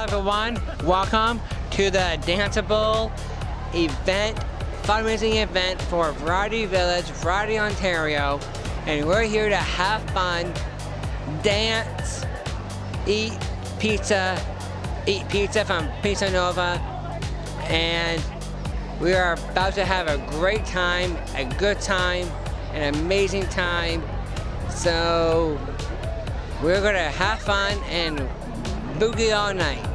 everyone. Oh welcome to the Danceable event, fundraising event for Variety Village, Variety, Ontario. And we're here to have fun, dance, eat pizza, eat pizza from Pizza Nova. And we are about to have a great time, a good time, an amazing time. So we're gonna have fun and boogie all night.